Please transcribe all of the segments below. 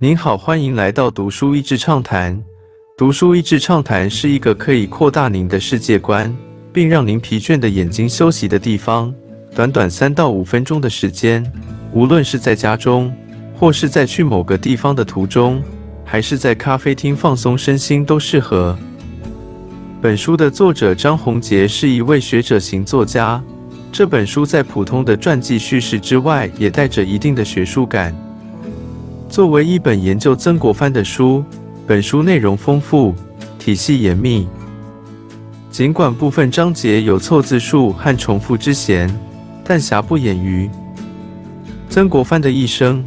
您好，欢迎来到读书益智畅谈。读书益智畅谈是一个可以扩大您的世界观，并让您疲倦的眼睛休息的地方。短短三到五分钟的时间，无论是在家中，或是在去某个地方的途中，还是在咖啡厅放松身心，都适合。本书的作者张宏杰是一位学者型作家。这本书在普通的传记叙事之外，也带着一定的学术感。作为一本研究曾国藩的书，本书内容丰富，体系严密。尽管部分章节有错字数和重复之嫌，但瑕不掩瑜。曾国藩的一生，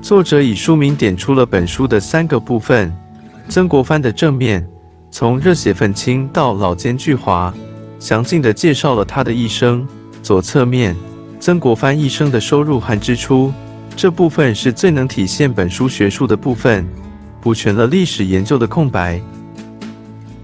作者以书名点出了本书的三个部分：曾国藩的正面，从热血愤青到老奸巨猾。详尽地介绍了他的一生。左侧面，曾国藩一生的收入和支出，这部分是最能体现本书学术的部分，补全了历史研究的空白。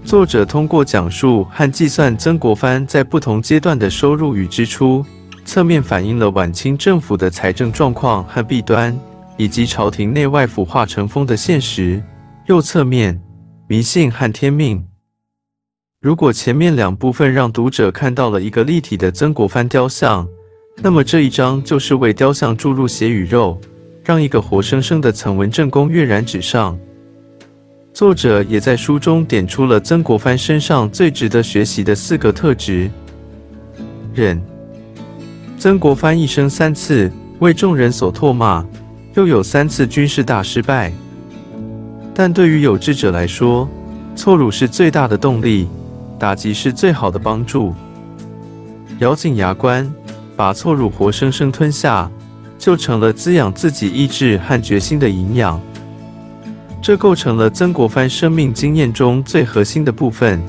作者通过讲述和计算曾国藩在不同阶段的收入与支出，侧面反映了晚清政府的财政状况和弊端，以及朝廷内外腐化成风的现实。右侧面，迷信和天命。如果前面两部分让读者看到了一个立体的曾国藩雕像，那么这一章就是为雕像注入血与肉，让一个活生生的曾文正公跃然纸上。作者也在书中点出了曾国藩身上最值得学习的四个特质：忍。曾国藩一生三次为众人所唾骂，又有三次军事大失败，但对于有志者来说，挫辱是最大的动力。打击是最好的帮助。咬紧牙关，把错辱活生生吞下，就成了滋养自己意志和决心的营养。这构成了曾国藩生命经验中最核心的部分。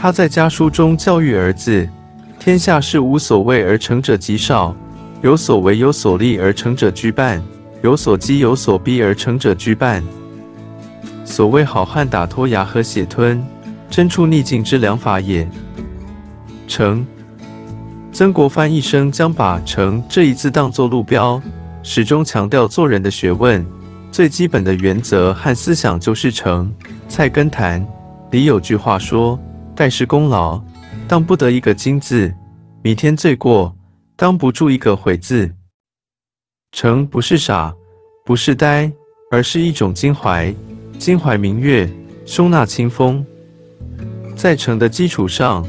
他在家书中教育儿子：“天下事无所谓而成者极少，有所为有所利而成者居半，有所积有所逼而成者居半。所谓好汉打脱牙和血吞。”真出逆境之良法也。成，曾国藩一生将把“诚”这一字当作路标，始终强调做人的学问。最基本的原则和思想就是诚。菜根谭里有句话说：“盖世功劳，当不得一个金字；弥天罪过，当不住一个悔字。”诚不是傻，不是呆，而是一种襟怀。襟怀明月，胸纳清风。在诚的基础上，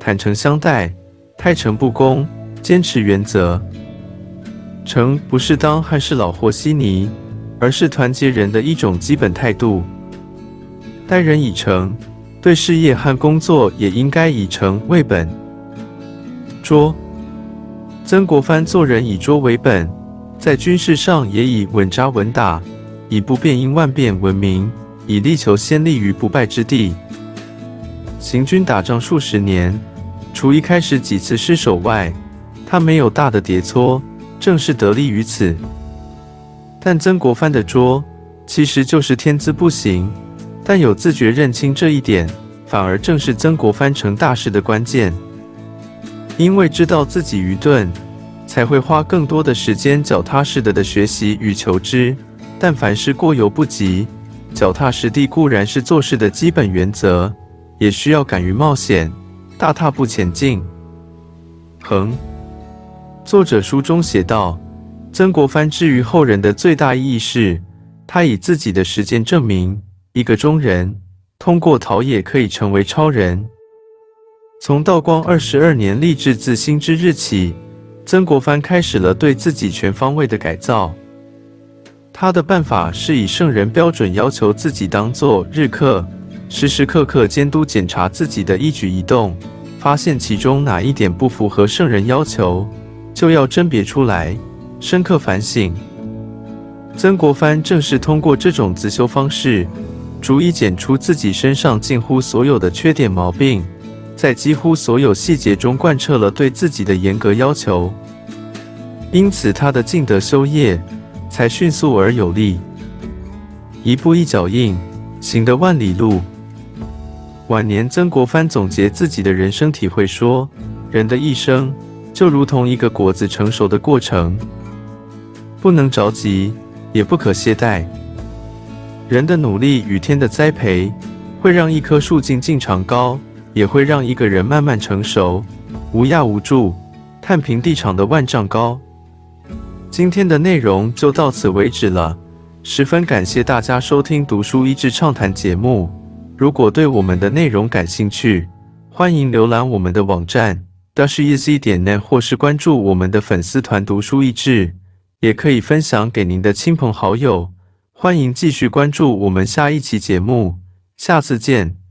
坦诚相待，太诚不公，坚持原则。诚不是当汉室老和稀泥，而是团结人的一种基本态度。待人以诚，对事业和工作也应该以诚为本。拙，曾国藩做人以拙为本，在军事上也以稳扎稳打，以不变应万变闻名，以力求先立于不败之地。行军打仗数十年，除一开始几次失手外，他没有大的跌挫，正是得力于此。但曾国藩的拙，其实就是天资不行，但有自觉认清这一点，反而正是曾国藩成大事的关键。因为知道自己愚钝，才会花更多的时间脚踏实地的学习与求知。但凡事过犹不及，脚踏实地固然是做事的基本原则。也需要敢于冒险，大踏步前进。恒，作者书中写道：曾国藩之于后人的最大意义是，他以自己的实践证明，一个中人通过陶冶可以成为超人。从道光二十二年立志自新之日起，曾国藩开始了对自己全方位的改造。他的办法是以圣人标准要求自己，当做日课。时时刻刻监督检查自己的一举一动，发现其中哪一点不符合圣人要求，就要甄别出来，深刻反省。曾国藩正是通过这种自修方式，逐一检出自己身上近乎所有的缺点毛病，在几乎所有细节中贯彻了对自己的严格要求，因此他的尽德修业才迅速而有力，一步一脚印，行得万里路。晚年，曾国藩总结自己的人生体会说：“人的一生就如同一个果子成熟的过程，不能着急，也不可懈怠。人的努力与天的栽培，会让一棵树静静长高，也会让一个人慢慢成熟，无压无助，探平地场的万丈高。今天的内容就到此为止了，十分感谢大家收听《读书益智畅谈》节目。如果对我们的内容感兴趣，欢迎浏览我们的网站 dashiz 点 net，或是关注我们的粉丝团“读书益智”，也可以分享给您的亲朋好友。欢迎继续关注我们下一期节目，下次见。